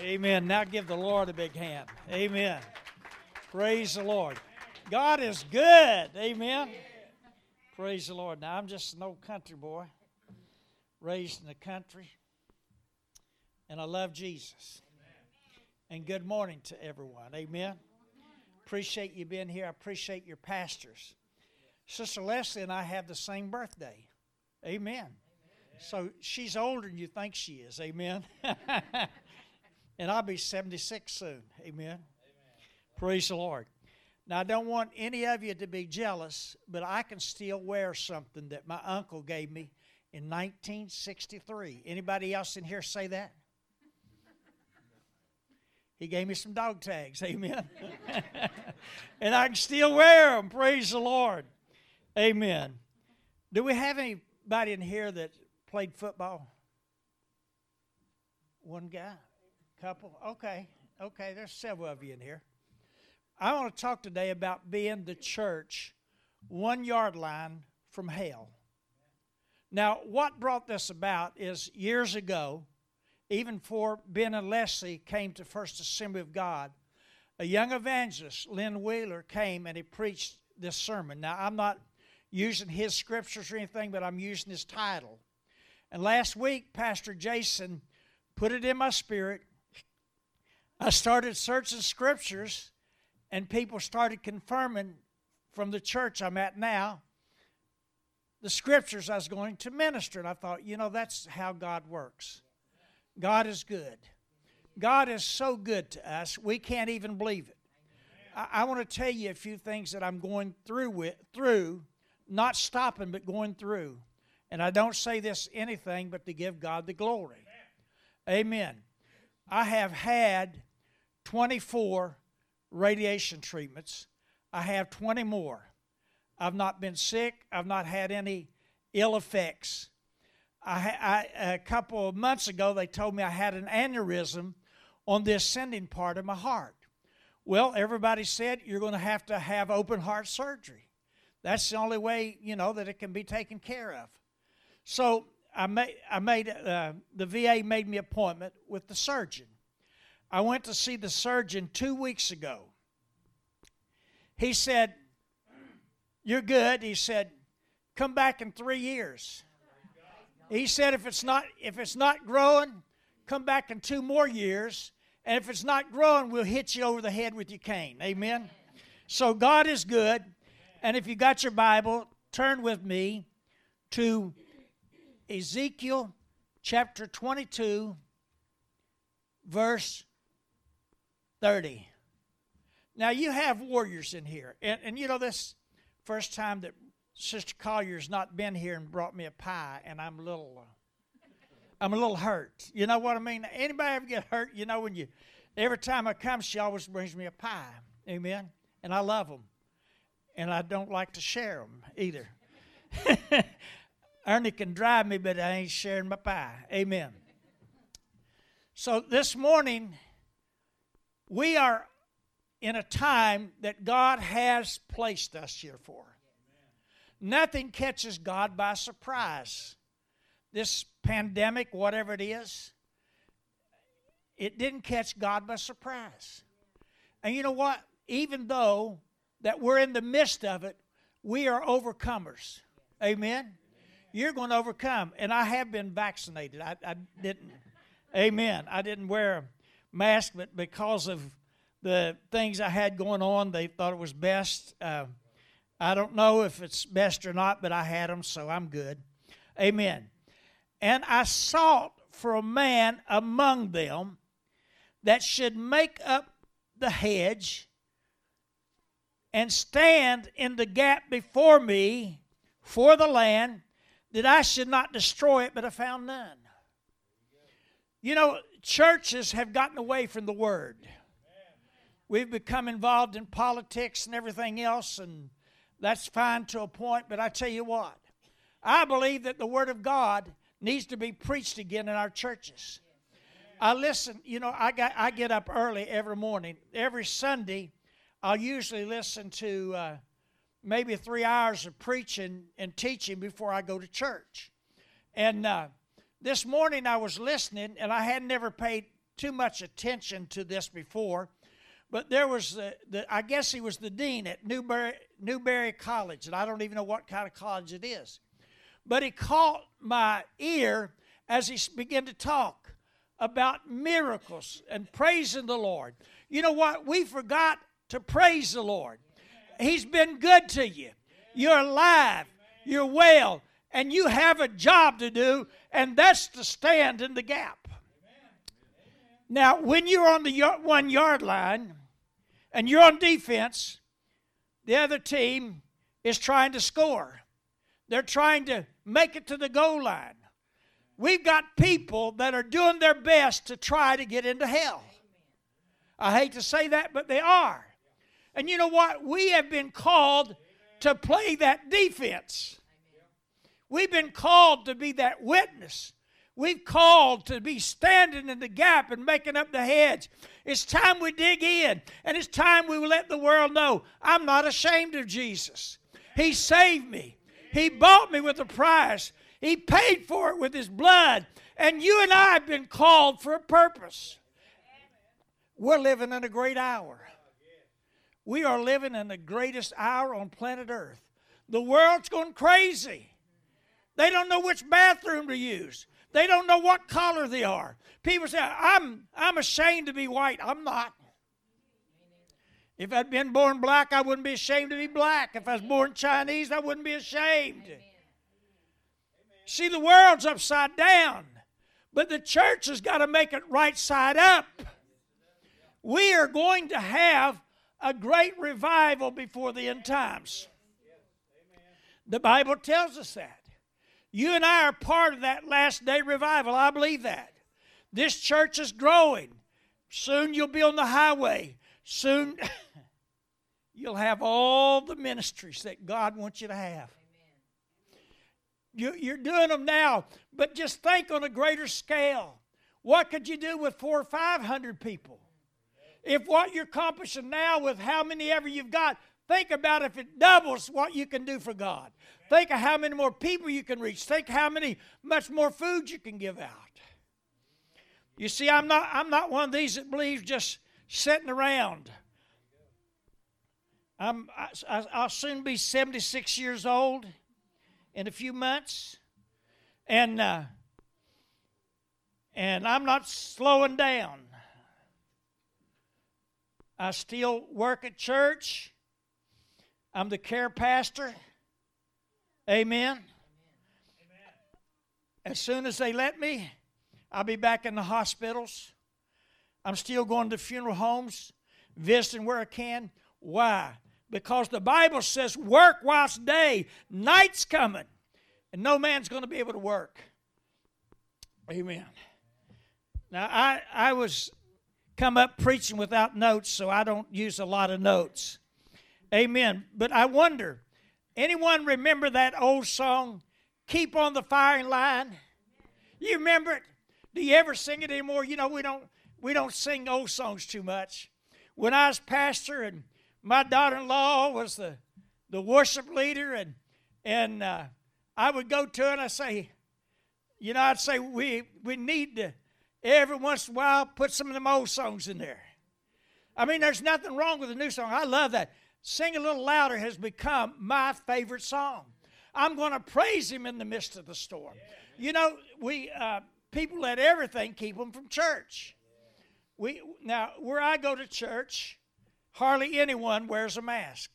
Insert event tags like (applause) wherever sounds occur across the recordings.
Amen. Now give the Lord a big hand. Amen. Praise the Lord. God is good. Amen. Praise the Lord. Now, I'm just an old country boy, raised in the country, and I love Jesus. And good morning to everyone. Amen. Appreciate you being here. I appreciate your pastors. Sister Leslie and I have the same birthday. Amen. So she's older than you think she is. Amen. (laughs) and I'll be 76 soon. Amen. Amen. Praise the Lord. Now, I don't want any of you to be jealous, but I can still wear something that my uncle gave me in 1963. Anybody else in here say that? He gave me some dog tags. Amen. (laughs) and I can still wear them. Praise the Lord. Amen. Do we have anybody in here that played football? One guy? Couple? Okay. Okay, there's several of you in here. I want to talk today about being the church one yard line from hell. Now, what brought this about is years ago, even before Ben and Leslie came to First Assembly of God, a young evangelist, Lynn Wheeler, came and he preached this sermon. Now, I'm not using his scriptures or anything, but I'm using his title. And last week, Pastor Jason put it in my spirit. I started searching scriptures, and people started confirming from the church I'm at now the scriptures I was going to minister. And I thought, you know, that's how God works. God is good. God is so good to us, we can't even believe it. I, I want to tell you a few things that I'm going through with through, not stopping, but going through. And I don't say this anything but to give God the glory. Amen. I have had 24 radiation treatments. I have 20 more. I've not been sick. I've not had any ill effects. I, I, a couple of months ago, they told me I had an aneurysm on the ascending part of my heart. Well, everybody said you're going to have to have open heart surgery. That's the only way, you know, that it can be taken care of. So I made, I made uh, the VA made me appointment with the surgeon. I went to see the surgeon two weeks ago. He said, You're good. He said, Come back in three years. He said if it's not if it's not growing, come back in two more years. And if it's not growing, we'll hit you over the head with your cane. Amen. So God is good. And if you got your Bible, turn with me to Ezekiel chapter 22, verse 30. Now, you have warriors in here. And, and you know, this first time that Sister Collier's not been here and brought me a pie, and I'm a little, uh, I'm a little hurt. You know what I mean? Anybody ever get hurt? You know when you, every time I come, she always brings me a pie. Amen. And I love them, and I don't like to share them either. (laughs) Ernie can drive me, but I ain't sharing my pie. Amen. So this morning, we are in a time that God has placed us here for. Nothing catches God by surprise. This pandemic, whatever it is, it didn't catch God by surprise. And you know what? Even though that we're in the midst of it, we are overcomers. Amen. You're going to overcome. And I have been vaccinated. I, I didn't. Amen. I didn't wear mask, but because of the things I had going on, they thought it was best. Uh, I don't know if it's best or not, but I had them, so I'm good. Amen. And I sought for a man among them that should make up the hedge and stand in the gap before me for the land that I should not destroy it, but I found none. You know, churches have gotten away from the word. We've become involved in politics and everything else, and that's fine to a point, but I tell you what, I believe that the Word of God needs to be preached again in our churches. I listen, you know, I, got, I get up early every morning. Every Sunday, I'll usually listen to uh, maybe three hours of preaching and teaching before I go to church. And uh, this morning I was listening, and I had never paid too much attention to this before, but there was the, the I guess he was the dean at Newberry Newberry College, and I don't even know what kind of college it is. But he caught my ear as he began to talk about miracles and praising the Lord. You know what? We forgot to praise the Lord. He's been good to you. You're alive. You're well. And you have a job to do, and that's to stand in the gap. Now, when you're on the one yard line and you're on defense, the other team is trying to score. They're trying to make it to the goal line. We've got people that are doing their best to try to get into hell. I hate to say that, but they are. And you know what? We have been called to play that defense. We've been called to be that witness. We've called to be standing in the gap and making up the hedge. It's time we dig in, and it's time we let the world know I'm not ashamed of Jesus. He saved me, He bought me with a price. He paid for it with His blood. And you and I have been called for a purpose. We're living in a great hour. We are living in the greatest hour on planet Earth. The world's going crazy. They don't know which bathroom to use. They don't know what color they are. People say, I'm, I'm ashamed to be white. I'm not. If I'd been born black, I wouldn't be ashamed to be black. If I was born Chinese, I wouldn't be ashamed. Amen. See, the world's upside down, but the church has got to make it right side up. We are going to have a great revival before the end times. The Bible tells us that. You and I are part of that last day revival. I believe that. This church is growing. Soon you'll be on the highway. Soon (laughs) you'll have all the ministries that God wants you to have. You, you're doing them now, but just think on a greater scale. What could you do with four or five hundred people? If what you're accomplishing now with how many ever you've got, think about if it doubles what you can do for God. Think of how many more people you can reach. Think how many much more food you can give out. You see, I'm not I'm not one of these that believes just sitting around. I'm I, I'll soon be 76 years old in a few months, and uh, and I'm not slowing down. I still work at church. I'm the care pastor. Amen. Amen. As soon as they let me, I'll be back in the hospitals. I'm still going to funeral homes, visiting where I can. Why? because the Bible says, work whilst day, night's coming, and no man's going to be able to work. Amen. Now, I, I was come up preaching without notes, so I don't use a lot of notes. Amen. But I wonder, anyone remember that old song, Keep on the Firing Line? You remember it? Do you ever sing it anymore? You know, we don't we don't sing old songs too much. When I was pastor and my daughter-in-law was the, the worship leader, and and uh, I would go to her and I say, you know, I'd say we we need to every once in a while put some of them old songs in there. I mean, there's nothing wrong with a new song. I love that. Sing a little louder has become my favorite song. I'm going to praise him in the midst of the storm. You know, we uh, people let everything keep them from church. We now where I go to church, hardly anyone wears a mask.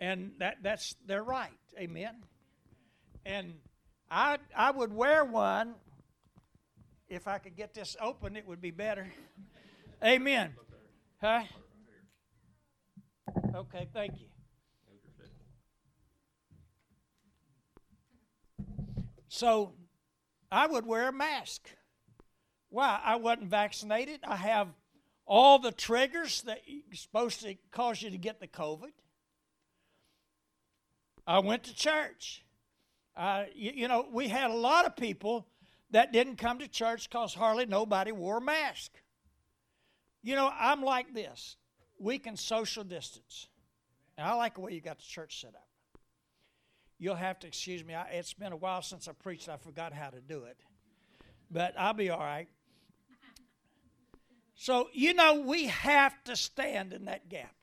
And that, that's their right. Amen. And I, I would wear one if I could get this open, it would be better. (laughs) Amen. Huh? Okay, thank you. So I would wear a mask. Why? I wasn't vaccinated. I have all the triggers that are supposed to cause you to get the COVID. I went to church. Uh, you, you, know, we had a lot of people that didn't come to church because hardly nobody wore a mask. You know, I'm like this. We can social distance. And I like the way you got the church set up. You'll have to excuse me. I, it's been a while since I preached. I forgot how to do it. But I'll be all right. So, you know, we have to stand in that gap.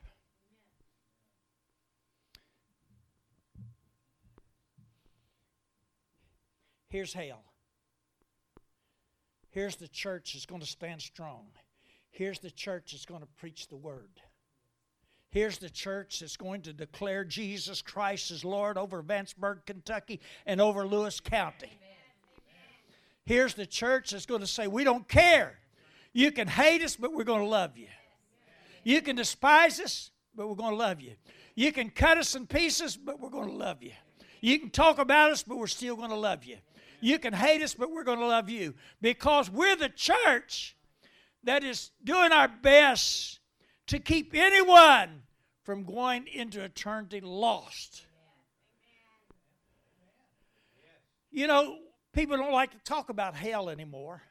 Here's hell. Here's the church that's going to stand strong. Here's the church that's going to preach the word. Here's the church that's going to declare Jesus Christ as Lord over Vanceburg, Kentucky, and over Lewis County. Here's the church that's going to say, We don't care. You can hate us, but we're going to love you. You can despise us, but we're going to love you. You can cut us in pieces, but we're going to love you. You can talk about us, but we're still going to love you. You can hate us, but we're going to love you because we're the church that is doing our best to keep anyone from going into eternity lost. You know, people don't like to talk about hell anymore.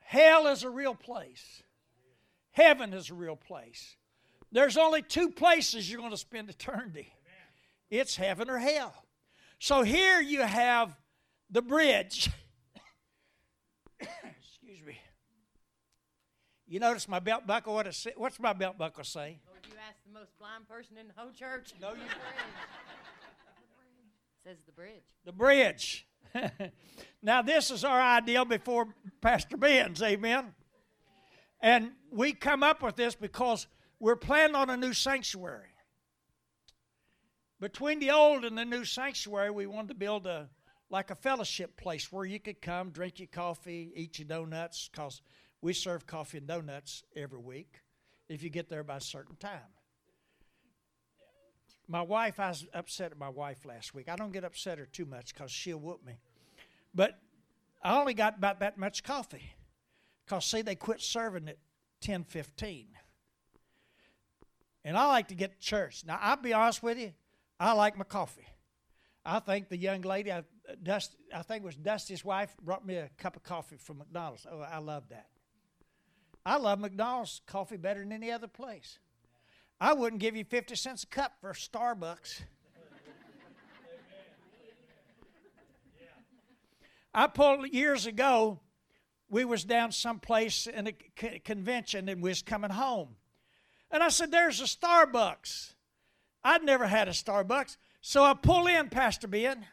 Hell is a real place, heaven is a real place. There's only two places you're going to spend eternity it's heaven or hell. So here you have the bridge. (laughs) Excuse me. You notice my belt buckle? What it what's my belt buckle say? Lord, you asked the most blind person in the whole church. No, you Says the bridge. the bridge. (laughs) now, this is our ideal before Pastor Ben's, amen. And we come up with this because we're planning on a new sanctuary. Between the old and the new sanctuary, we wanted to build a like a fellowship place where you could come, drink your coffee, eat your donuts, because we serve coffee and donuts every week if you get there by a certain time. My wife, I was upset at my wife last week. I don't get upset at her too much because she'll whoop me. But I only got about that much coffee. Because, see, they quit serving at 10 15. And I like to get to church. Now, I'll be honest with you, I like my coffee. I think the young lady, I, uh, Dust, I think it was Dusty's wife, brought me a cup of coffee from McDonald's. Oh, I love that. I love McDonald's coffee better than any other place. I wouldn't give you 50 cents a cup for Starbucks. I pulled years ago, we was down someplace in a convention and we was coming home. And I said, there's a Starbucks. I'd never had a Starbucks. So I pull in, Pastor Ben.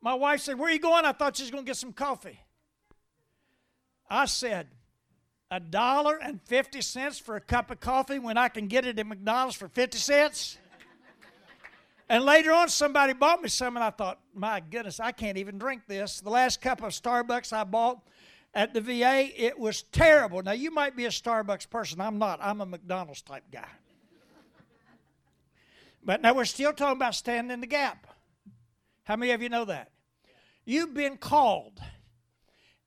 My wife said, Where are you going? I thought she was going to get some coffee. I said, a dollar and fifty cents for a cup of coffee when I can get it at McDonald's for 50 cents? And later on, somebody bought me some, and I thought, my goodness, I can't even drink this. The last cup of Starbucks I bought at the VA, it was terrible. Now, you might be a Starbucks person. I'm not. I'm a McDonald's type guy. But now we're still talking about standing in the gap. How many of you know that? You've been called.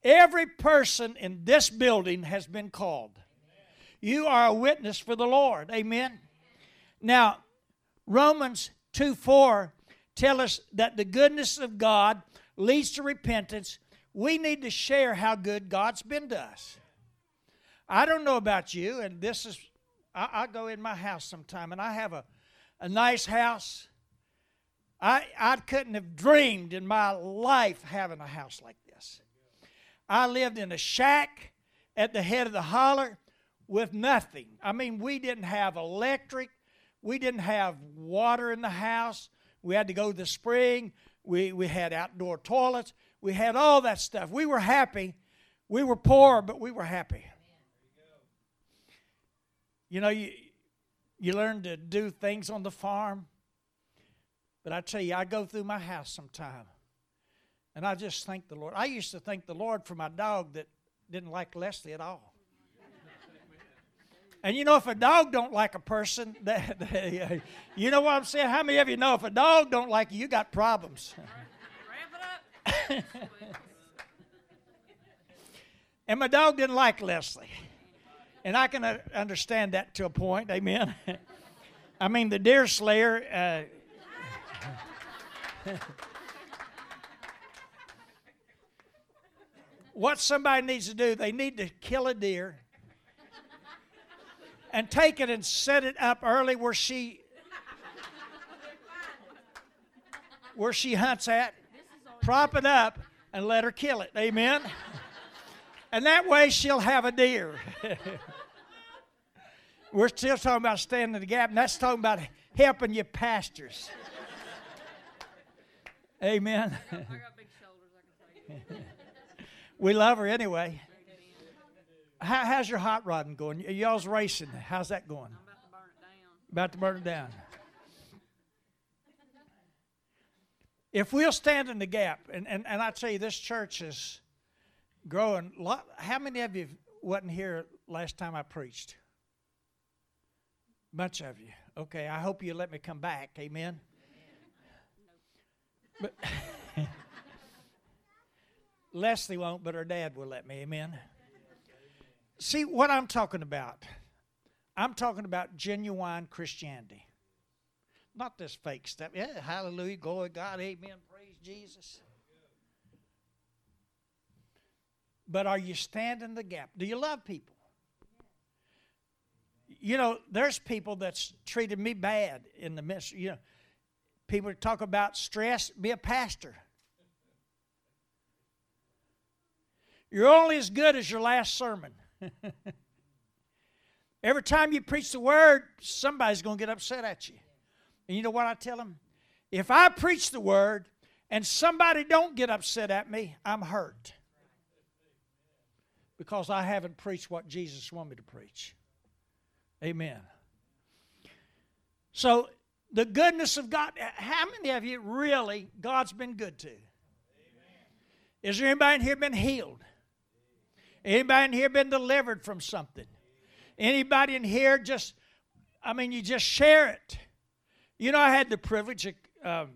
Every person in this building has been called. You are a witness for the Lord. Amen. Now, Romans 2 4 tell us that the goodness of God leads to repentance. We need to share how good God's been to us. I don't know about you, and this is, I, I go in my house sometime and I have a, a nice house. I, I couldn't have dreamed in my life having a house like this. I lived in a shack at the head of the holler with nothing. I mean, we didn't have electric, we didn't have water in the house. We had to go to the spring. We, we had outdoor toilets. We had all that stuff. We were happy. We were poor, but we were happy. You know, you, you learn to do things on the farm. But I tell you, I go through my house sometime, and I just thank the Lord. I used to thank the Lord for my dog that didn't like Leslie at all. And you know, if a dog don't like a person, (laughs) that, that, you know what I'm saying? How many of you know if a dog don't like you, you got problems? Wrap it up. And my dog didn't like Leslie. And I can uh, understand that to a point. Amen. (laughs) I mean, the deer slayer. Uh, (laughs) what somebody needs to do, they need to kill a deer and take it and set it up early where she where she hunts at, prop it up, and let her kill it. Amen. and that way she'll have a deer. (laughs) We're still talking about standing in the gap, and that's talking about helping your pastors. (laughs) Amen. I got big shoulders, I you. (laughs) We love her anyway. How, how's your hot rodding going? Y'all's racing. How's that going? I'm about to burn it down. About to burn it down. If we'll stand in the gap, and, and, and I tell you, this church is growing. Lot, how many of you wasn't here last time I preached? Bunch of you. Okay, I hope you let me come back. Amen. But (laughs) Leslie won't, but her dad will let me. Amen. See what I'm talking about. I'm talking about genuine Christianity. Not this fake stuff. Yeah, hallelujah, glory God, amen, praise Jesus. But are you standing the gap? Do you love people? You know, there's people that's treated me bad in the ministry. You know, people talk about stress, be a pastor. You're only as good as your last sermon. (laughs) Every time you preach the word, somebody's going to get upset at you. And you know what I tell them? If I preach the word and somebody don't get upset at me, I'm hurt. Because I haven't preached what Jesus wanted me to preach. Amen. So, the goodness of God, how many of you really God's been good to? Is there anybody in here been healed? Anybody in here been delivered from something? Anybody in here just, I mean, you just share it. You know, I had the privilege um,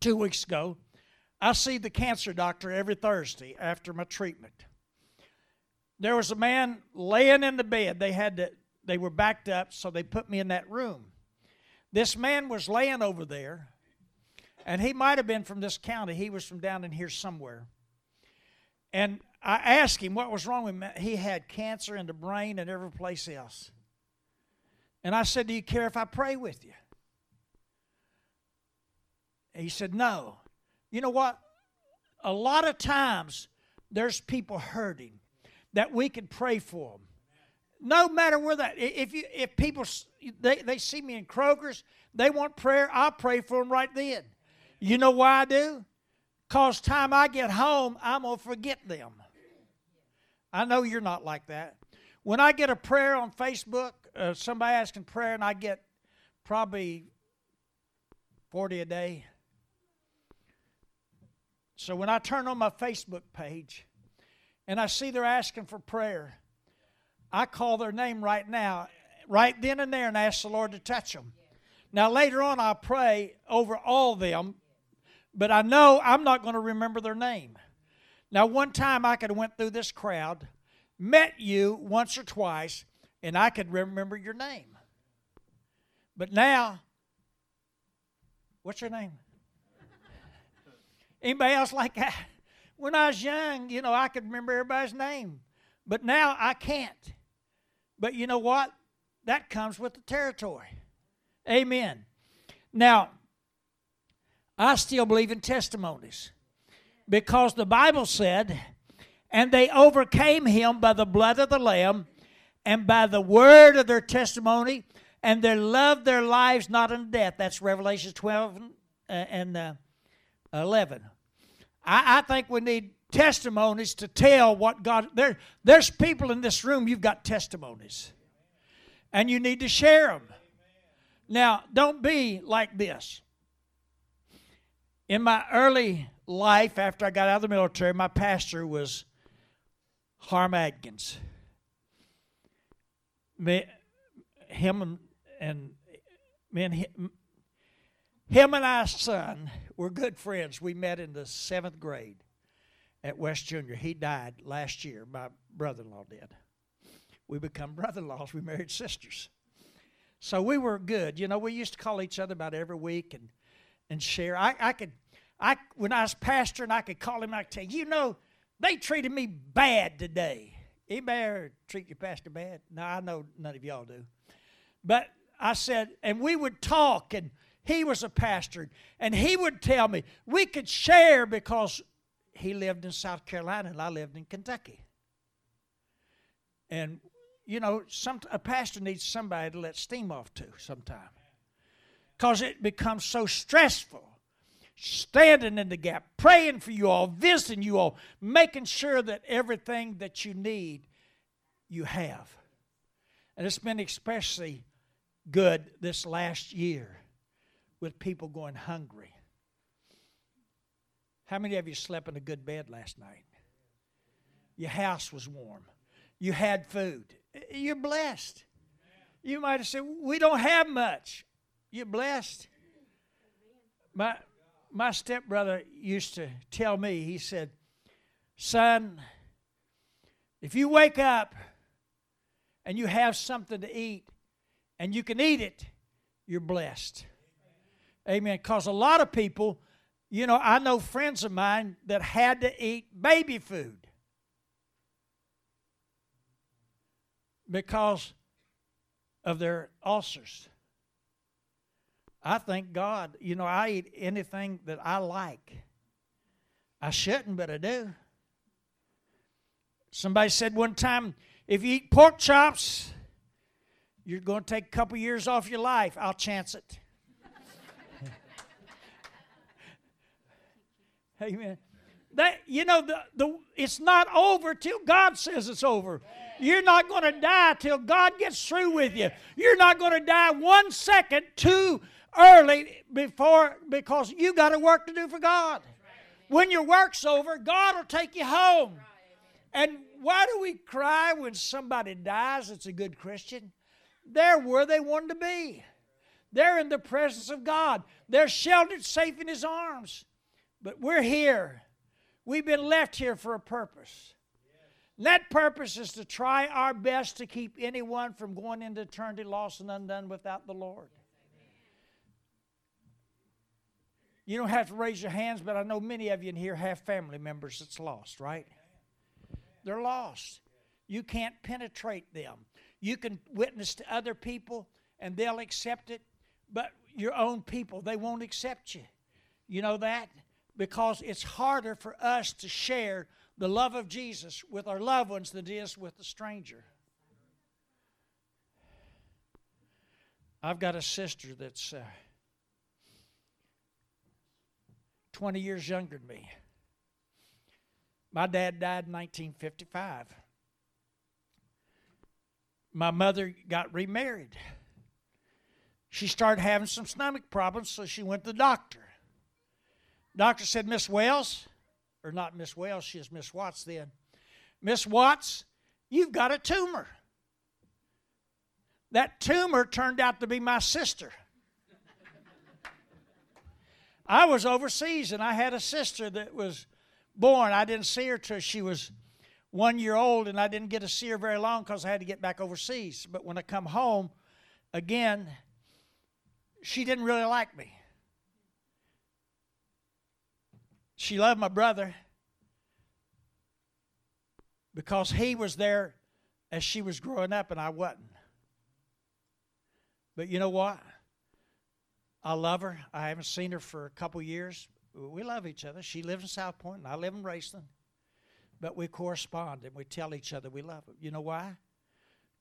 two weeks ago. I see the cancer doctor every Thursday after my treatment. There was a man laying in the bed. They had to, they were backed up, so they put me in that room. This man was laying over there, and he might have been from this county. He was from down in here somewhere. And I asked him what was wrong with him. He had cancer in the brain and every place else. And I said, Do you care if I pray with you? He said, No. You know what? A lot of times there's people hurting that we can pray for them. No matter where that, if you if people they, they see me in Kroger's, they want prayer, I'll pray for them right then. You know why I do? Cause time I get home, I'm gonna forget them. I know you're not like that. When I get a prayer on Facebook, uh, somebody asking prayer, and I get probably 40 a day. So when I turn on my Facebook page and I see they're asking for prayer, I call their name right now, right then and there, and ask the Lord to touch them. Now, later on, I'll pray over all them, but I know I'm not going to remember their name. Now, one time I could have went through this crowd, met you once or twice, and I could remember your name. But now, what's your name? Anybody else like that? When I was young, you know, I could remember everybody's name. But now I can't. But you know what? That comes with the territory. Amen. Now, I still believe in testimonies because the Bible said, and they overcame him by the blood of the Lamb and by the word of their testimony, and they loved their lives not unto death. That's Revelation 12 and uh, 11. I, I think we need testimonies to tell what God. There, there's people in this room, you've got testimonies, and you need to share them. Now, don't be like this. In my early life, after I got out of the military, my pastor was Harm Adkins. Me, him and, and me and him, him and our son were good friends. We met in the seventh grade at West Junior. He died last year. My brother in law did. We become (laughs) brother in laws. We married sisters. So we were good. You know, we used to call each other about every week and, and share. I, I could, I when I was pastoring, I could call him I could you, you know, they treated me bad today. Anybody ever treat your pastor bad? No, I know none of y'all do. But I said, and we would talk, and he was a pastor, and he would tell me we could share because he lived in South Carolina and I lived in Kentucky. And you know, some a pastor needs somebody to let steam off to sometime. Because it becomes so stressful. Standing in the gap, praying for you all, visiting you all, making sure that everything that you need, you have. And it's been especially good this last year with people going hungry. How many of you slept in a good bed last night? Your house was warm. You had food. You're blessed. You might have said, We don't have much. You're blessed. My, my stepbrother used to tell me, he said, Son, if you wake up and you have something to eat and you can eat it, you're blessed. Amen. Because a lot of people, you know, I know friends of mine that had to eat baby food. because of their ulcers. I thank God. You know, I eat anything that I like. I shouldn't, but I do. Somebody said one time, if you eat pork chops, you're going to take a couple years off your life. I'll chance it. (laughs) Amen. That you know the, the it's not over till God says it's over. You're not going to die till God gets through with you. You're not going to die one second too early before because you got a work to do for God. When your work's over, God will take you home. And why do we cry when somebody dies that's a good Christian? They're where they wanted to be. They're in the presence of God. They're sheltered safe in His arms. But we're here. We've been left here for a purpose. That purpose is to try our best to keep anyone from going into eternity lost and undone without the Lord. You don't have to raise your hands, but I know many of you in here have family members that's lost, right? They're lost. You can't penetrate them. You can witness to other people and they'll accept it, but your own people, they won't accept you. You know that? Because it's harder for us to share the love of Jesus with our loved ones than it is with the stranger. I've got a sister that's uh, 20 years younger than me. My dad died in 1955. My mother got remarried. She started having some stomach problems, so she went to the doctor. Doctor said, Miss Wells, or not Miss Wells, she Miss Watts then. Miss Watts, you've got a tumor. That tumor turned out to be my sister. I was overseas and I had a sister that was born. I didn't see her till she was one year old, and I didn't get to see her very long because I had to get back overseas. But when I come home, again, she didn't really like me. She loved my brother because he was there as she was growing up and I wasn't. But you know what? I love her. I haven't seen her for a couple years. We love each other. She lives in South Point and I live in Raceland. But we correspond and we tell each other we love her. You know why?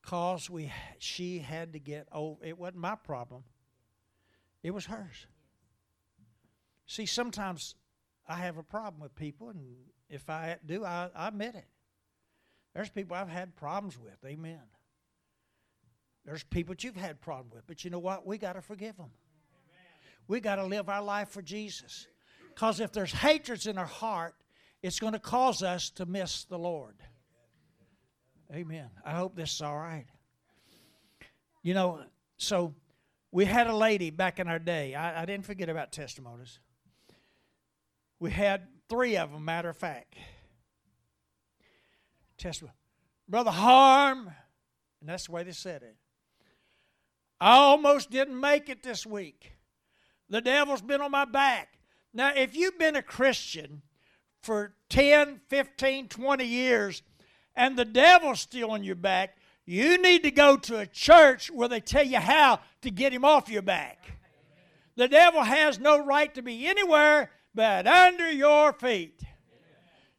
Because we she had to get over it wasn't my problem. It was hers. See, sometimes I have a problem with people, and if I do, I, I admit it. There's people I've had problems with. Amen. There's people that you've had problems with, but you know what? We got to forgive them. We got to live our life for Jesus. Because if there's hatreds in our heart, it's going to cause us to miss the Lord. Amen. I hope this is all right. You know, so we had a lady back in our day. I, I didn't forget about testimonies. We had three of them, matter of fact. Testimony. Brother Harm, and that's the way they said it. I almost didn't make it this week. The devil's been on my back. Now, if you've been a Christian for 10, 15, 20 years, and the devil's still on your back, you need to go to a church where they tell you how to get him off your back. The devil has no right to be anywhere but under your feet.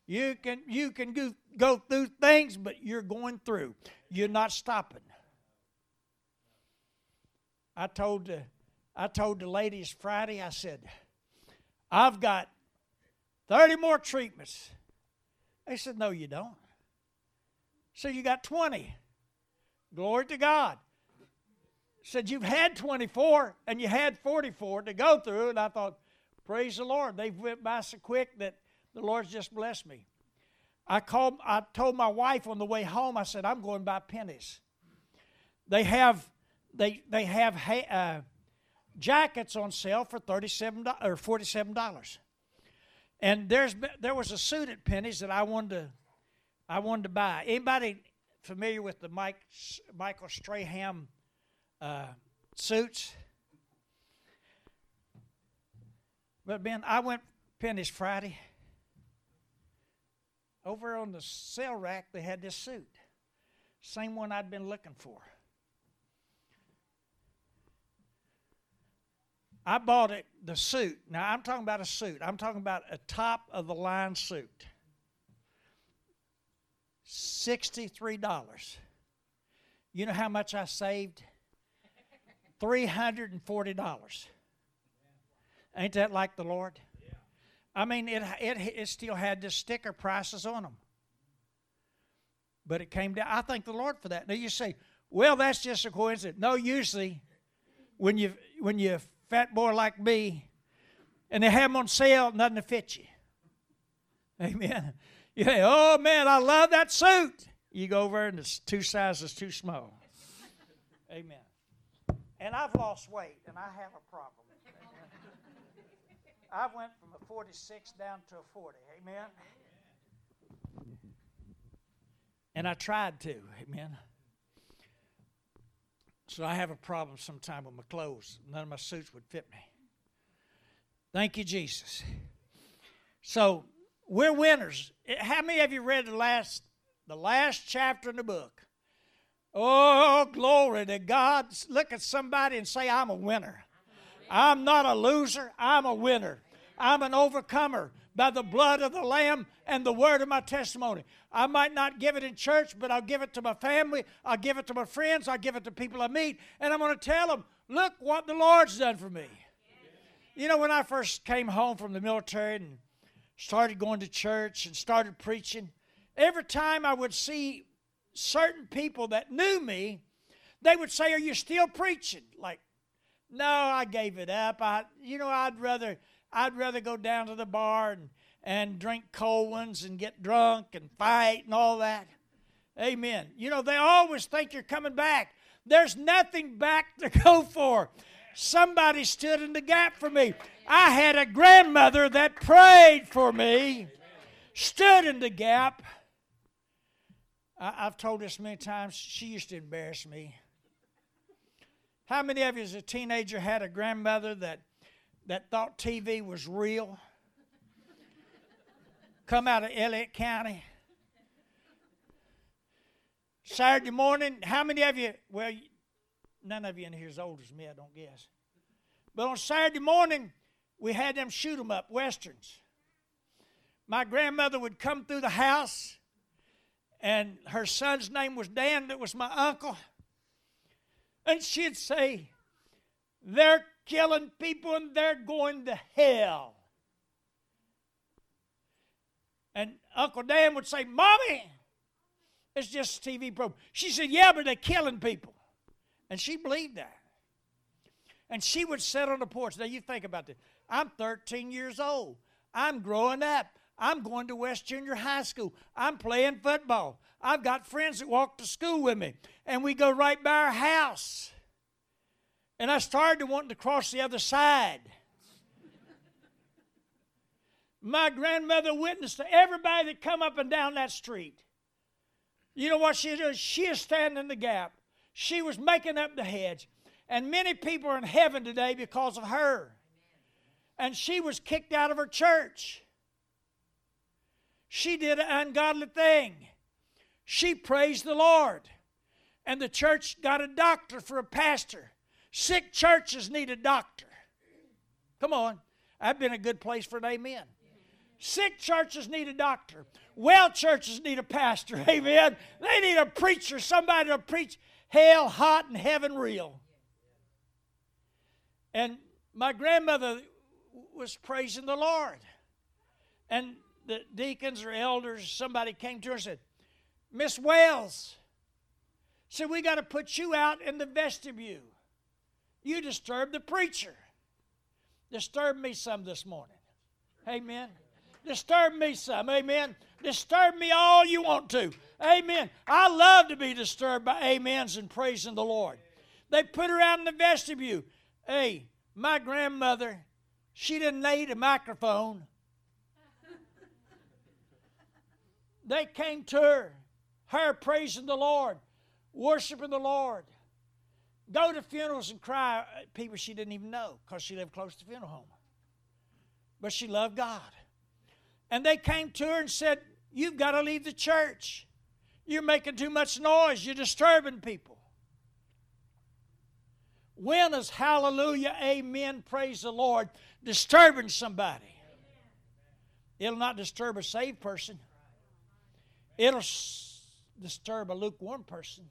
You can you can do go through things, but you're going through. You're not stopping. I told the, I told the ladies Friday, I said, I've got 30 more treatments. They said, No, you don't. So you got 20. Glory to God. Said, You've had 24 and you had 44 to go through. And I thought, Praise the Lord. They've went by so quick that the Lord's just blessed me. I called I told my wife on the way home, I said, I'm going by Penney's. They have they they have uh, jackets on sale for thirty-seven or forty-seven dollars. And there's there was a suit at Penney's that I wanted to I wanted to buy. Anybody familiar with the Mike Michael Strahan uh, suits? But Ben, I went Penney's Friday. Over on the sale rack, they had this suit. Same one I'd been looking for. I bought it, the suit. Now, I'm talking about a suit. I'm talking about a top of the line suit. $63. You know how much I saved? $340. Ain't that like the Lord? I mean, it, it, it still had the sticker prices on them. But it came down. I thank the Lord for that. Now you say, well, that's just a coincidence. No, usually when you when you fat boy like me, and they have them on sale, nothing to fit you. (laughs) Amen. You say, oh man, I love that suit. You go over and it's two sizes too small. (laughs) Amen. And I've lost weight, and I have a problem. (laughs) I went from a 46 down to a 40. Amen. And I tried to. Amen. So I have a problem sometime with my clothes. None of my suits would fit me. Thank you, Jesus. So we're winners. Eh, how many of you read the last the last chapter in the book? Oh, glory to God. Look at somebody and say, I'm a winner. I'm not a loser, I'm a winner. I'm an overcomer by the blood of the Lamb and the word of my testimony. I might not give it in church, but I'll give it to my family, I'll give it to my friends, I'll give it to people I meet, and I'm going to tell them, look what the Lord's done for me. You know, when I first came home from the military and started going to church and started preaching, every time I would see certain people that knew me, they would say, Are you still preaching? Like, no, I gave it up. I, you know, I'd rather, I'd rather go down to the bar and, and drink cold ones and get drunk and fight and all that. Amen. You know, they always think you're coming back. There's nothing back to (laughs) go for. Somebody stood in the gap for me. I had a grandmother that prayed for me, stood in the gap. I, have told this many times. She used to embarrass me. How many of you as a teenager had a grandmother that, that thought TV was real? Come out of Elliott County. Saturday morning, how many of you, well, none of you in here is old as me, I don't guess. But on Saturday morning, we had them shoot them up, westerns. My grandmother would come through the house, and her son's name was Dan, that was my uncle and she'd say, They're killing people and they're going to hell. And Uncle Dan would say, Mommy, it's just TV program. She said, Yeah, but they're killing people. And she believed that. And she would sit on the porch. Now, you think about this. I'm 13 years old. I'm growing up. I'm going to West Junior High School. I'm playing football. I've got friends that walk to school with me, and we go right by our house. And I started wanting to cross the other side. My grandmother witnessed to everybody that come up and down that street. You know what she did? She is standing in the gap. She was making up the hedge. And many people are in heaven today because of her. And she was kicked out of her church. She did an ungodly thing. She praised the Lord. And the church got a doctor for a pastor. Sick churches need a doctor. Come on. I've been a good place for an amen. Sick churches need a doctor. Well churches need a pastor. (laughs) Amen. They need a preacher, somebody to preach hell hot and heaven real. And my grandmother was praising the Lord. And the deacons or elders, somebody came to her and said, Miss Wells, said, we got to put you out in the vestibule. You disturbed the preacher. Disturbed me some this morning. Amen. Disturb me some. Amen. Disturb me all you want to. Amen. I love to be disturbed by amens and praising the Lord. They put her out in the vestibule. Hey, my grandmother, she didn't need a microphone. they came to her, her praising the Lord, worshiping the Lord. Go to funerals and cry people she didn't even know because she lived close to the funeral home. But she loved God. And they came to her and said, You've got to leave the church. You're making too much noise. You're disturbing people. When is hallelujah, amen, praise the Lord, disturbing somebody? It'll not disturb a saved person, it'll disturb a lukewarm person.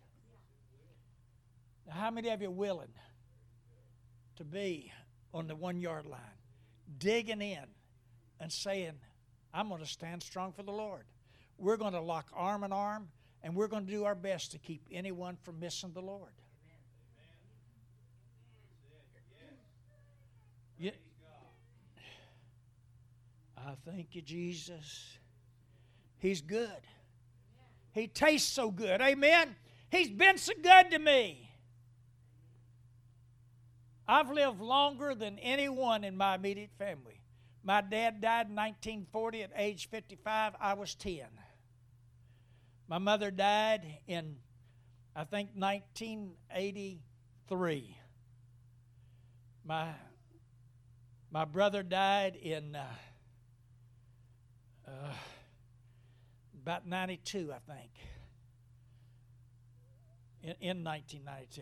Now, how many of you are willing to be on the one yard line, digging in and saying, I'm going to stand strong for the Lord. We're going to lock arm in arm, and we're going to do our best to keep anyone from missing the Lord. You, I thank you, Jesus. He's good. He tastes so good. Amen. He's been so good to me. I've lived longer than anyone in my immediate family. My dad died in 1940 at age 55. I was 10. My mother died in, I think, 1983. My, my brother died in uh, uh, about 92, I think, in, in 1992.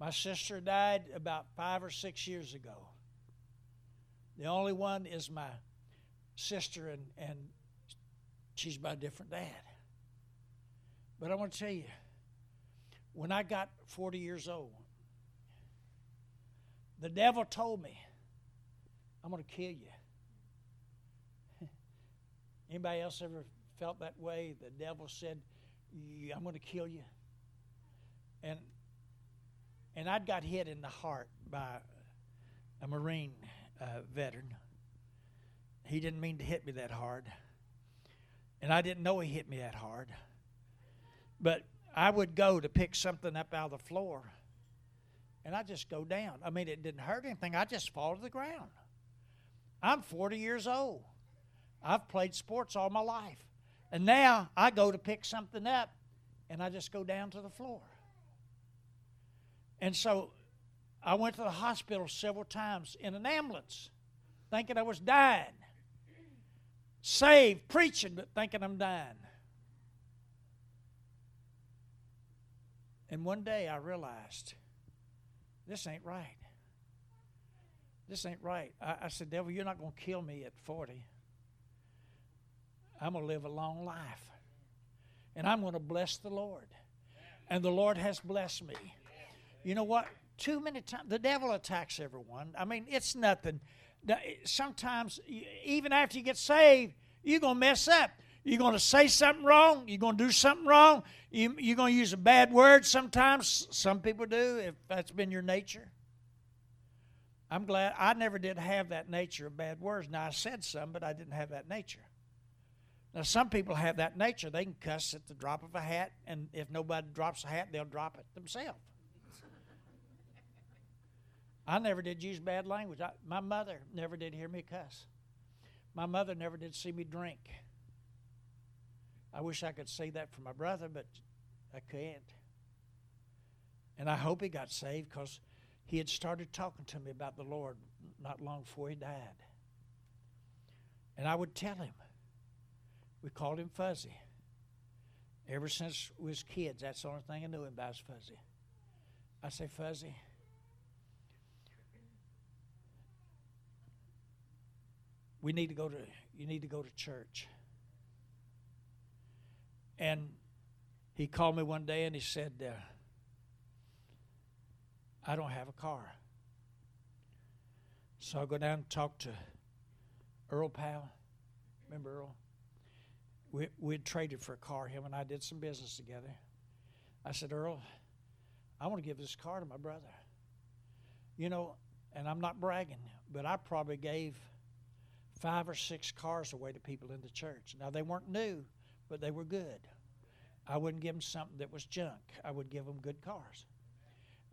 My sister died about five or six years ago. The only one is my sister, and, and she's a different dad. But I want to tell you, when I got 40 years old, the devil told me, I'm going to kill you. (laughs) Anybody else ever felt that way? The devil said, I'm going to kill you. And and I'd got hit in the heart by a Marine uh, veteran. He didn't mean to hit me that hard. And I didn't know he hit me that hard. But I would go to pick something up out of the floor, and I just go down. I mean, it didn't hurt anything. I just fall to the ground. I'm 40 years old. I've played sports all my life. And now I go to pick something up, and I just go down to the floor. And so I went to the hospital several times in an ambulance, thinking I was dying. Saved, preaching, but thinking I'm dying. And one day I realized this ain't right. This ain't right. I, I said, Devil, you're not going to kill me at 40. I'm going to live a long life. And I'm going to bless the Lord. And the Lord has blessed me. You know what? Too many times the devil attacks everyone. I mean, it's nothing. Sometimes, even after you get saved, you're going to mess up. You're going to say something wrong. You're going to do something wrong. You, you're going to use a bad word sometimes. Some people do, if that's been your nature. I'm glad I never did have that nature of bad words. Now, I said some, but I didn't have that nature. Now, some people have that nature. They can cuss at the drop of a hat, and if nobody drops a hat, they'll drop it themselves. I never did use bad language. I, my mother never did hear me cuss. My mother never did see me drink. I wish I could say that for my brother, but I can't. And I hope he got saved because he had started talking to me about the Lord not long before he died. And I would tell him. We called him Fuzzy. Ever since we was kids, that's the only thing I knew him about was Fuzzy. I say, Fuzzy, we need to go to you need to go to church. And he called me one day and he said, uh, I don't have a car. So I go down and talk to Earl Powell. Remember Earl? We, we'd traded for a car. Him and I did some business together. I said, Earl, I want to give this car to my brother. You know, and I'm not bragging, but I probably gave five or six cars away to people in the church. Now, they weren't new, but they were good. I wouldn't give them something that was junk, I would give them good cars.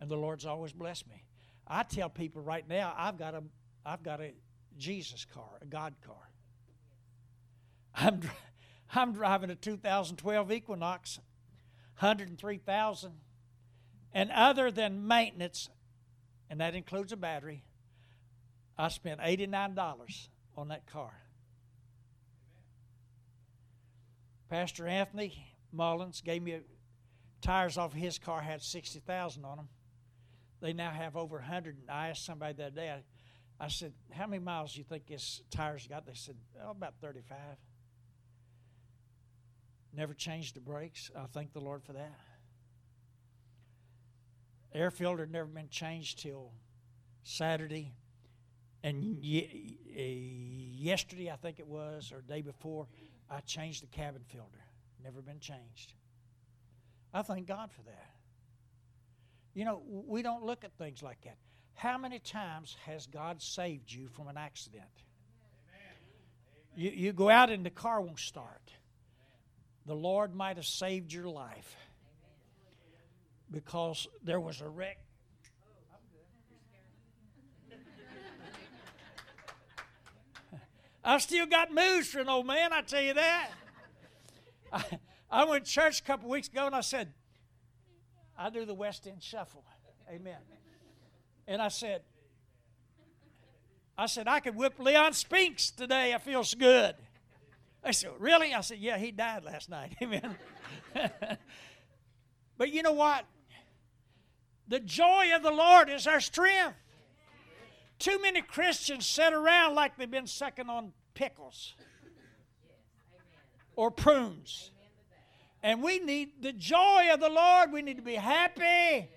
And the Lord's always blessed me. I tell people right now, I've got a, I've got a Jesus car, a God car. I'm, (laughs) I'm driving a 2012 Equinox, 103,000. And other than maintenance, and that includes a battery, I spent $89 on that car. Pastor Anthony Mullins gave me tires off of his car had 60,000 on them. They now have over 100. I asked somebody the other day, I, I said, How many miles do you think this tire's got? They said, Oh, about 35. Never changed the brakes. I thank the Lord for that. Air filter never been changed till Saturday. And ye- uh, yesterday, I think it was, or day before, I changed the cabin filter. Never been changed. I thank God for that. You know, we don't look at things like that. How many times has God saved you from an accident? You, you go out and the car won't start. The Lord might have saved your life because there was a wreck. I still got moves for an old man, I tell you that. I, I went to church a couple weeks ago and I said, I do the West End Shuffle. Amen. And I said, I said, I could whip Leon Spinks today. I feels good. They said, Really? I said, Yeah, he died last night. (laughs) Amen. but you know what? The joy of the Lord is our strength. Too many Christians sit around like they've been sucking on pickles or prunes. And we need the joy of the Lord. We need to be happy.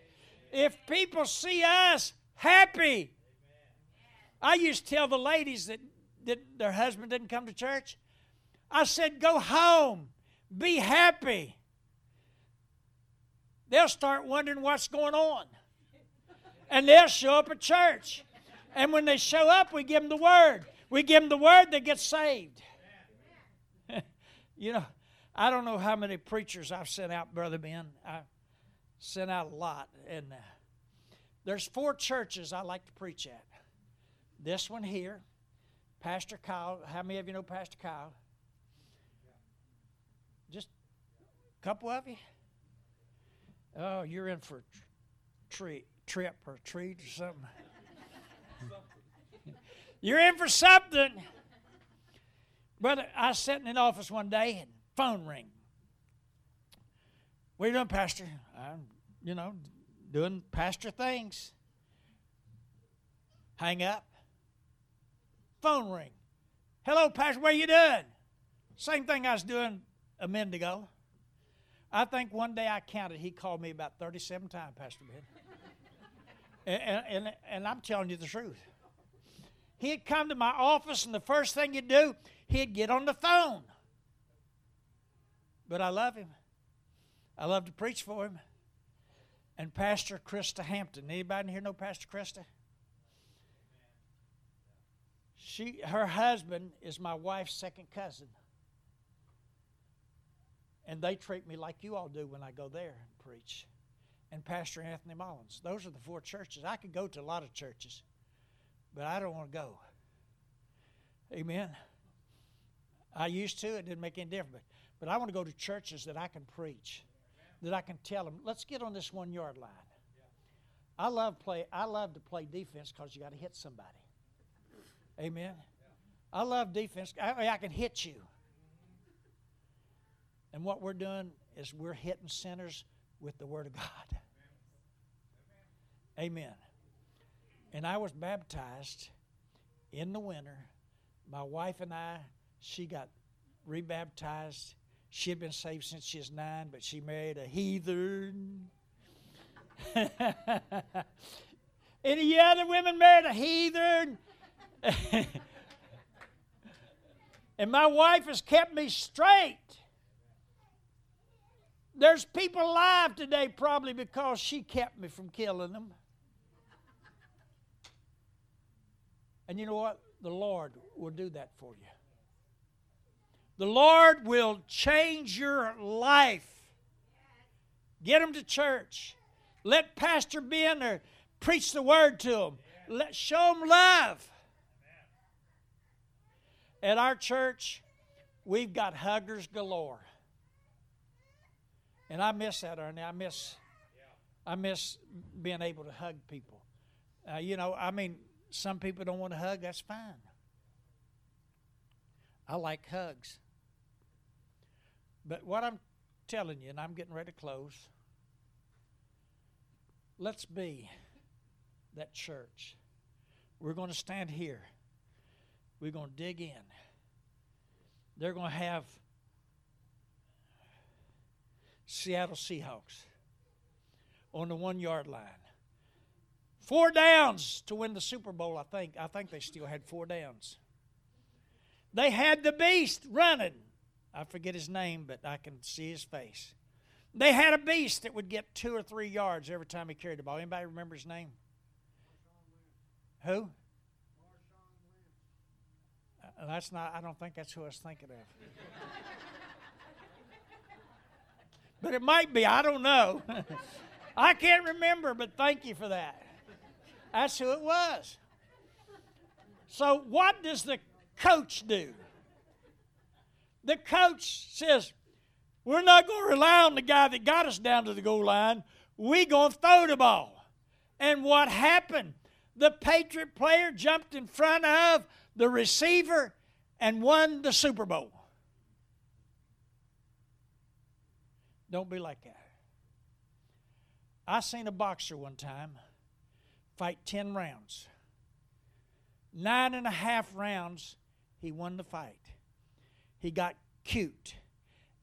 If people see us happy, I used to tell the ladies that, that their husband didn't come to church, I said, go home, be happy. They'll start wondering what's going on. And they'll show up at church. And when they show up, we give them the word. We give them the word, they get saved. (laughs) you know, I don't know how many preachers I've sent out, Brother Ben. I sent out a lot. And uh, there's four churches I like to preach at. This one here, Pastor Kyle. How many of you know Pastor Kyle? Just a couple of you? Oh, you're in for a trip or a treat or something. (laughs) you're in for something. Brother, I sitting in the office one day and phone ring. What you doing, Pastor? I'm, you know, doing pastor things. Hang up. Phone ring. Hello, Pastor, what are you doing? Same thing I was doing a minute ago. I think one day I counted, he called me about 37 times, Pastor Ben. (laughs) and, and, and I'm telling you the truth. He'd come to my office, and the first thing he'd do, he'd get on the phone. But I love him. I love to preach for him. And Pastor Krista Hampton. Anybody here know Pastor Krista? She, her husband is my wife's second cousin. And they treat me like you all do when I go there and preach. And Pastor Anthony Mullins. Those are the four churches. I could go to a lot of churches, but I don't want to go. Amen. I used to, it didn't make any difference. But I want to go to churches that I can preach, that I can tell them, let's get on this one yard line. I love play. I love to play defense because you got to hit somebody. Amen. I love defense. I, I can hit you. And what we're doing is we're hitting sinners with the Word of God. Amen. And I was baptized in the winter My wife and I, she got rebaptized. She had been saved since she was nine, but she married a heathen. (laughs) Any other women married a heathen? (laughs) and my wife has kept me straight. There's people alive today probably because she kept me from killing them. And you know what? The Lord will do that for you. The Lord will change your life. Get them to church. Let Pastor Ben there preach the word to them. Let show them love. At our church, we've got huggers galore. And I miss that, Ernie. I miss, I miss being able to hug people. Uh, you know, I mean, some people don't want to hug. That's fine. I like hugs. But what I'm telling you, and I'm getting ready to close, let's be that church. We're going to stand here. We're going to dig in. They're going to have Seattle Seahawks on the one yard line. Four downs to win the Super Bowl, I think. I think they still had four downs. They had the beast running. I forget his name, but I can see his face. They had a beast that would get two or three yards every time he carried the ball. Anybody remember his name? Who? Uh, that's not. I don't think that's who I was thinking of. but it might be. I don't know. (laughs) I can't remember, but thank you for that. That's who it was. So, what does the coach do? The coach says, We're not going to rely on the guy that got us down to the goal line. We're going to throw the ball. And what happened? The Patriot player jumped in front of the receiver and won the Super Bowl. Don't be like that. I seen a boxer one time fight 10 rounds. Nine and a half rounds, he won the fight. He got cute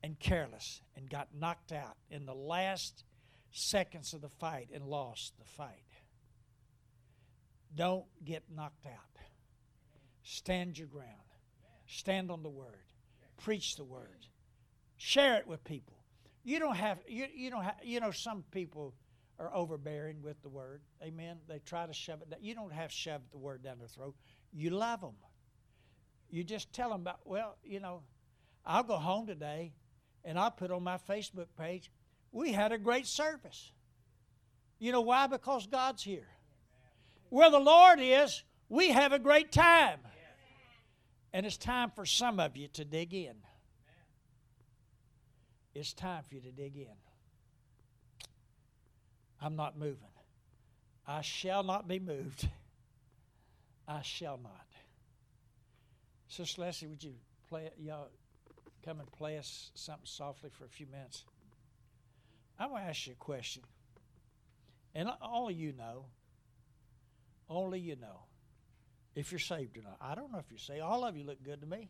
and careless and got knocked out in the last seconds of the fight and lost the fight. Don't get knocked out. Stand your ground. Stand on the word. Preach the word. Share it with people. You don't have you, you don't have you know some people are overbearing with the word. Amen. They try to shove it down. You don't have to shove the word down their throat. You love them. You just tell them about, well, you know, I'll go home today and I'll put on my Facebook page, we had a great service. You know why? Because God's here. Where the Lord is, we have a great time. And it's time for some of you to dig in. It's time for you to dig in. I'm not moving. I shall not be moved. I shall not. Sister Leslie, would you play? Y'all come and play us something softly for a few minutes. I want to ask you a question. And only you know. Only you know if you're saved or not. I don't know if you're saved. All of you look good to me.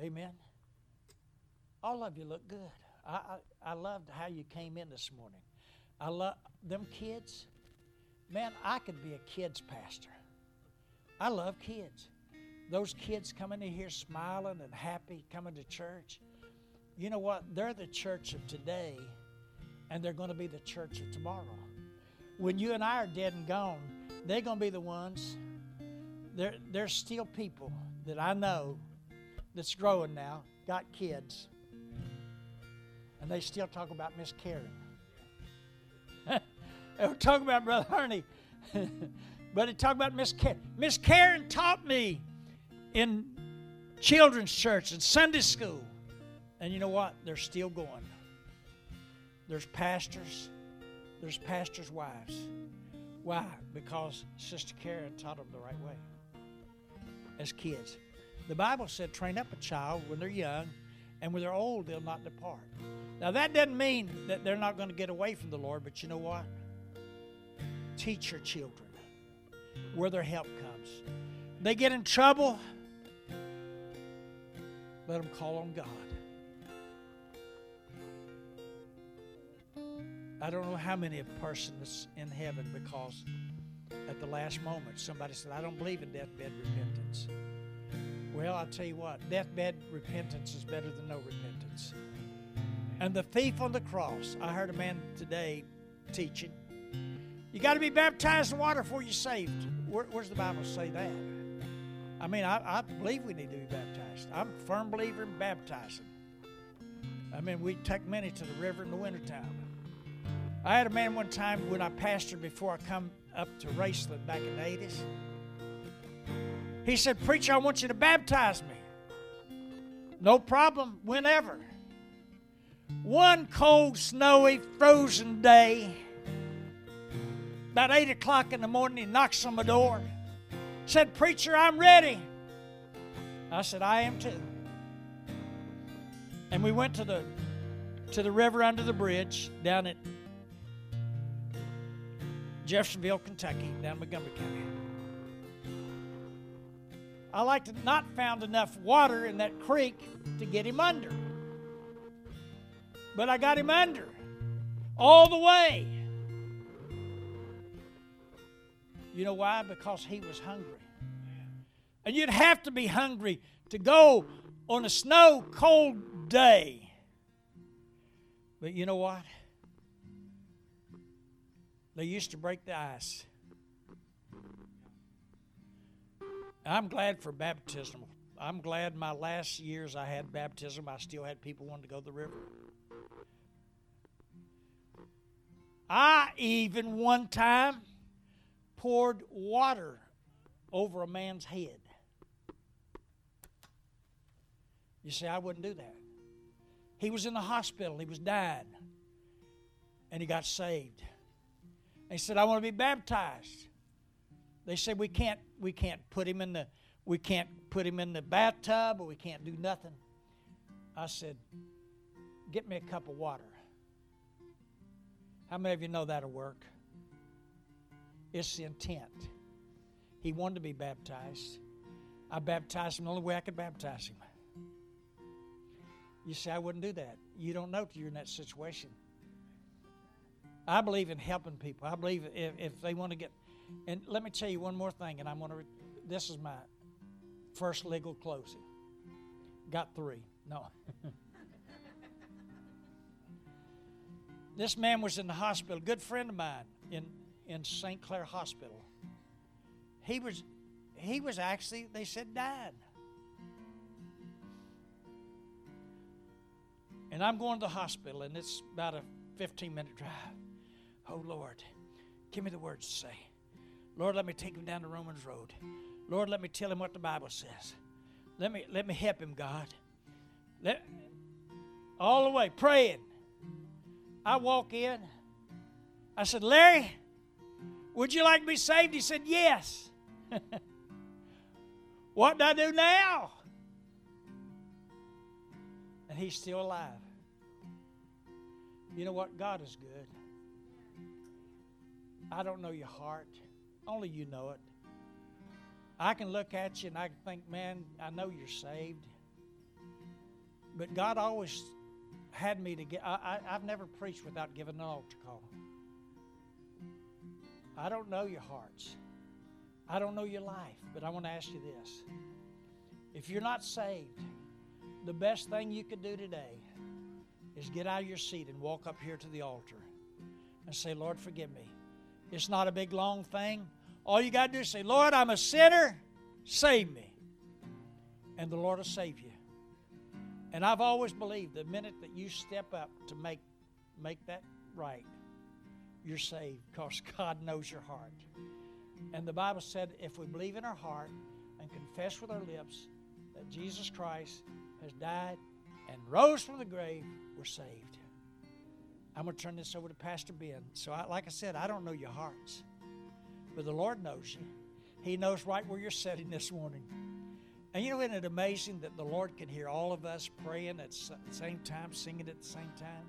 Amen. All of you look good. I, I, loved how you came in this morning. I love them kids. Man, I could be a kids pastor. I love kids. Those kids coming in here smiling and happy, coming to church. You know what? They're the church of today, and they're going to be the church of tomorrow. When you and I are dead and gone, they're going to be the ones. There, there's still people that I know that's growing now, got kids, and they still talk about Miss Karen. (laughs) they were talking about Brother Ernie. (laughs) but they talk about Miss Karen. Miss Karen taught me in children's church and Sunday school. And you know what? They're still going. There's pastors, there's pastors' wives. Why? Because Sister Karen taught them the right way as kids. The Bible said, train up a child when they're young, and when they're old, they'll not depart. Now, that doesn't mean that they're not going to get away from the Lord, but you know what? Teach your children where their help comes. they get in trouble, let them call on God. I don't know how many a person is in heaven because at the last moment somebody said, I don't believe in deathbed repentance. Well, I'll tell you what, deathbed repentance is better than no repentance. And the thief on the cross, I heard a man today teaching, you got to be baptized in water before you're saved. Where, where's the Bible say that? I mean, I, I believe we need to be baptized. I'm a firm believer in baptizing. I mean, we take many to the river in the wintertime. I had a man one time when I pastored before I come up to Raceland back in the 80s. He said, Preacher, I want you to baptize me. No problem, whenever. One cold, snowy, frozen day, about 8 o'clock in the morning, he knocks on my door. Said, Preacher, I'm ready. I said, I am too. And we went to the to the river under the bridge down at Jeffersonville, Kentucky, down Montgomery County. I like to not found enough water in that creek to get him under. But I got him under all the way. You know why? Because he was hungry. And you'd have to be hungry to go on a snow cold day. But you know what? They used to break the ice. I'm glad for baptism. I'm glad my last years I had baptism, I still had people wanting to go to the river. I even one time poured water over a man's head. You see, I wouldn't do that. He was in the hospital, he was dying, and he got saved. He said, I want to be baptized. They said we can't we can't put him in the we can't put him in the bathtub or we can't do nothing. I said, Get me a cup of water. How many of you know that'll work? It's the intent. He wanted to be baptized. I baptized him the only way I could baptize him. You say, I wouldn't do that. You don't know till you're in that situation. I believe in helping people. I believe if, if they want to get, and let me tell you one more thing, and I'm going to, this is my first legal closing. Got three. No. (laughs) this man was in the hospital, a good friend of mine in, in St. Claire Hospital. He was, he was actually, they said, died. And I'm going to the hospital, and it's about a 15 minute drive. Oh, Lord, give me the words to say. Lord, let me take him down the Romans Road. Lord, let me tell him what the Bible says. Let me, let me help him, God. Let, all the way, praying. I walk in. I said, Larry, would you like to be saved? He said, Yes. (laughs) what do I do now? And he's still alive. You know what? God is good. I don't know your heart. Only you know it. I can look at you and I can think, man, I know you're saved. But God always had me to get, I, I, have never preached without giving an altar call. I don't know your hearts. I don't know your life, but I want to ask you this. If you're not saved, the best thing you could do today is get out of your seat and walk up here to the altar and say, Lord, forgive me. It's not a big, long thing. All you got to do is say, Lord, I'm a sinner. Save me. And the Lord will save you. And I've always believed the minute that you step up to make, make that right, you're saved because (laughs) God knows your heart. And the Bible said if we believe in our heart and confess with our lips that Jesus Christ has died and rose from the grave, we're saved. I'm going to turn this over to Pastor Ben. So, I, like I said, I don't know your hearts, but the Lord knows you. He knows right where you're sitting this morning. And you know, isn't it amazing that the Lord can hear all of us praying at the same time, singing at the same time?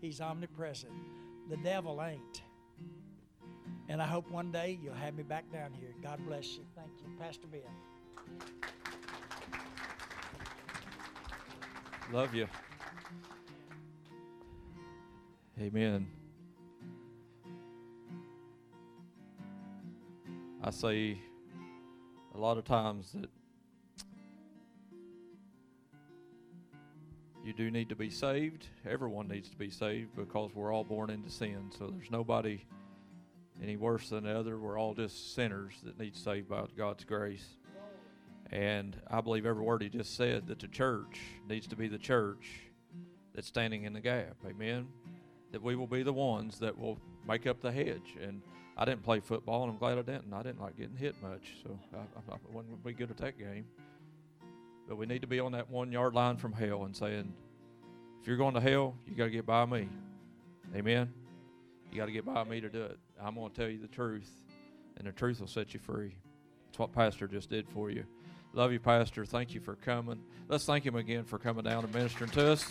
He's omnipresent. The devil ain't. And I hope one day you'll have me back down here. God bless you. Thank you. Pastor Ben. Love you. Amen. I say a lot of times that you do need to be saved. Everyone needs to be saved because we're all born into sin. So there's nobody any worse than the other. We're all just sinners that need saved by God's grace. And I believe every word he just said that the church needs to be the church that's standing in the gap. Amen. That we will be the ones that will make up the hedge. And I didn't play football, and I'm glad I didn't. I didn't like getting hit much, so I, I, I wasn't be good at that game. But we need to be on that one yard line from hell and saying, if you're going to hell, you got to get by me. Amen. You got to get by me to do it. I'm going to tell you the truth, and the truth will set you free. That's what Pastor just did for you. Love you, Pastor. Thank you for coming. Let's thank him again for coming down and ministering to us.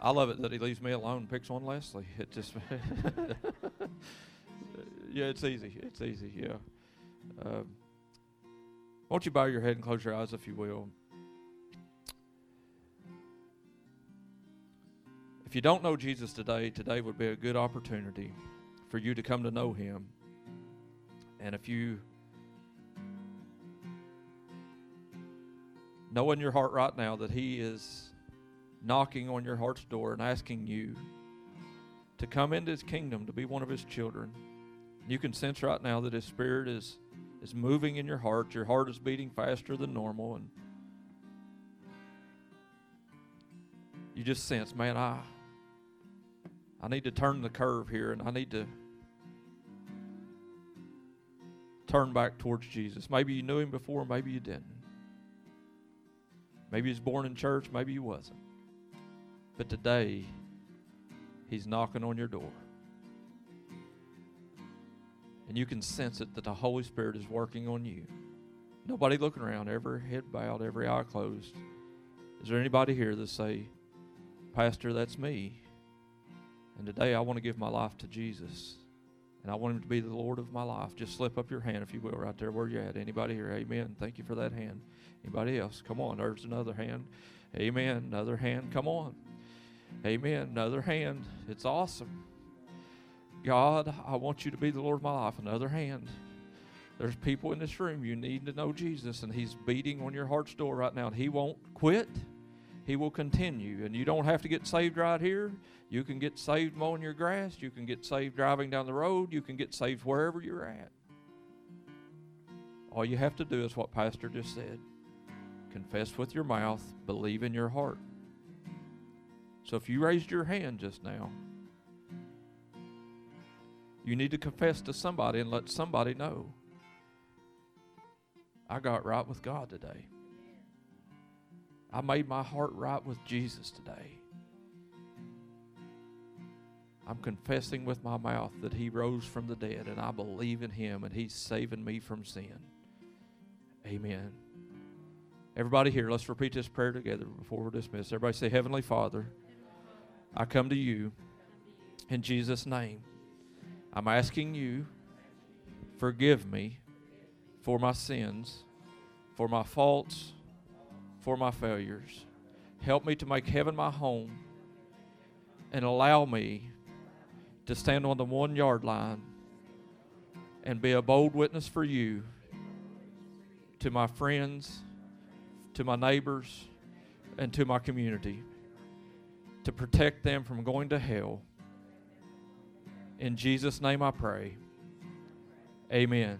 I love it that he leaves me alone and picks on Leslie. (laughs) It just, yeah, it's easy. It's easy. Yeah. Um, won't you bow your head and close your eyes, if you will? If you don't know Jesus today, today would be a good opportunity for you to come to know him. And if you know in your heart right now that he is knocking on your heart's door and asking you to come into his kingdom to be one of his children, you can sense right now that his spirit is is moving in your heart. Your heart is beating faster than normal and you just sense, man, I I need to turn the curve here and I need to turn back towards Jesus. Maybe you knew him before, maybe you didn't. Maybe he was born in church, maybe he wasn't. But today, he's knocking on your door. And you can sense it that the Holy Spirit is working on you. Nobody looking around, every head bowed, every eye closed. Is there anybody here that say, Pastor, that's me. And today I want to give my life to Jesus. And I want him to be the Lord of my life. Just slip up your hand, if you will, right there where you're at. Anybody here? Amen. Thank you for that hand. Anybody else? Come on. There's another hand. Amen. Another hand. Come on. Amen. Another hand. It's awesome. God, I want you to be the Lord of my life. Another hand. There's people in this room, you need to know Jesus, and He's beating on your heart's door right now, He won't quit. He will continue. And you don't have to get saved right here. You can get saved mowing your grass. You can get saved driving down the road. You can get saved wherever you're at. All you have to do is what Pastor just said confess with your mouth, believe in your heart. So if you raised your hand just now, you need to confess to somebody and let somebody know. I got right with God today. I made my heart right with Jesus today. I'm confessing with my mouth that He rose from the dead, and I believe in Him, and He's saving me from sin. Amen. Everybody here, let's repeat this prayer together before we're dismissed. Everybody say, Heavenly Father, I come to you in Jesus' name. I'm asking you, forgive me for my sins, for my faults, for my failures. Help me to make heaven my home and allow me to stand on the one yard line and be a bold witness for you to my friends, to my neighbors, and to my community to protect them from going to hell. In Jesus' name I pray. Amen.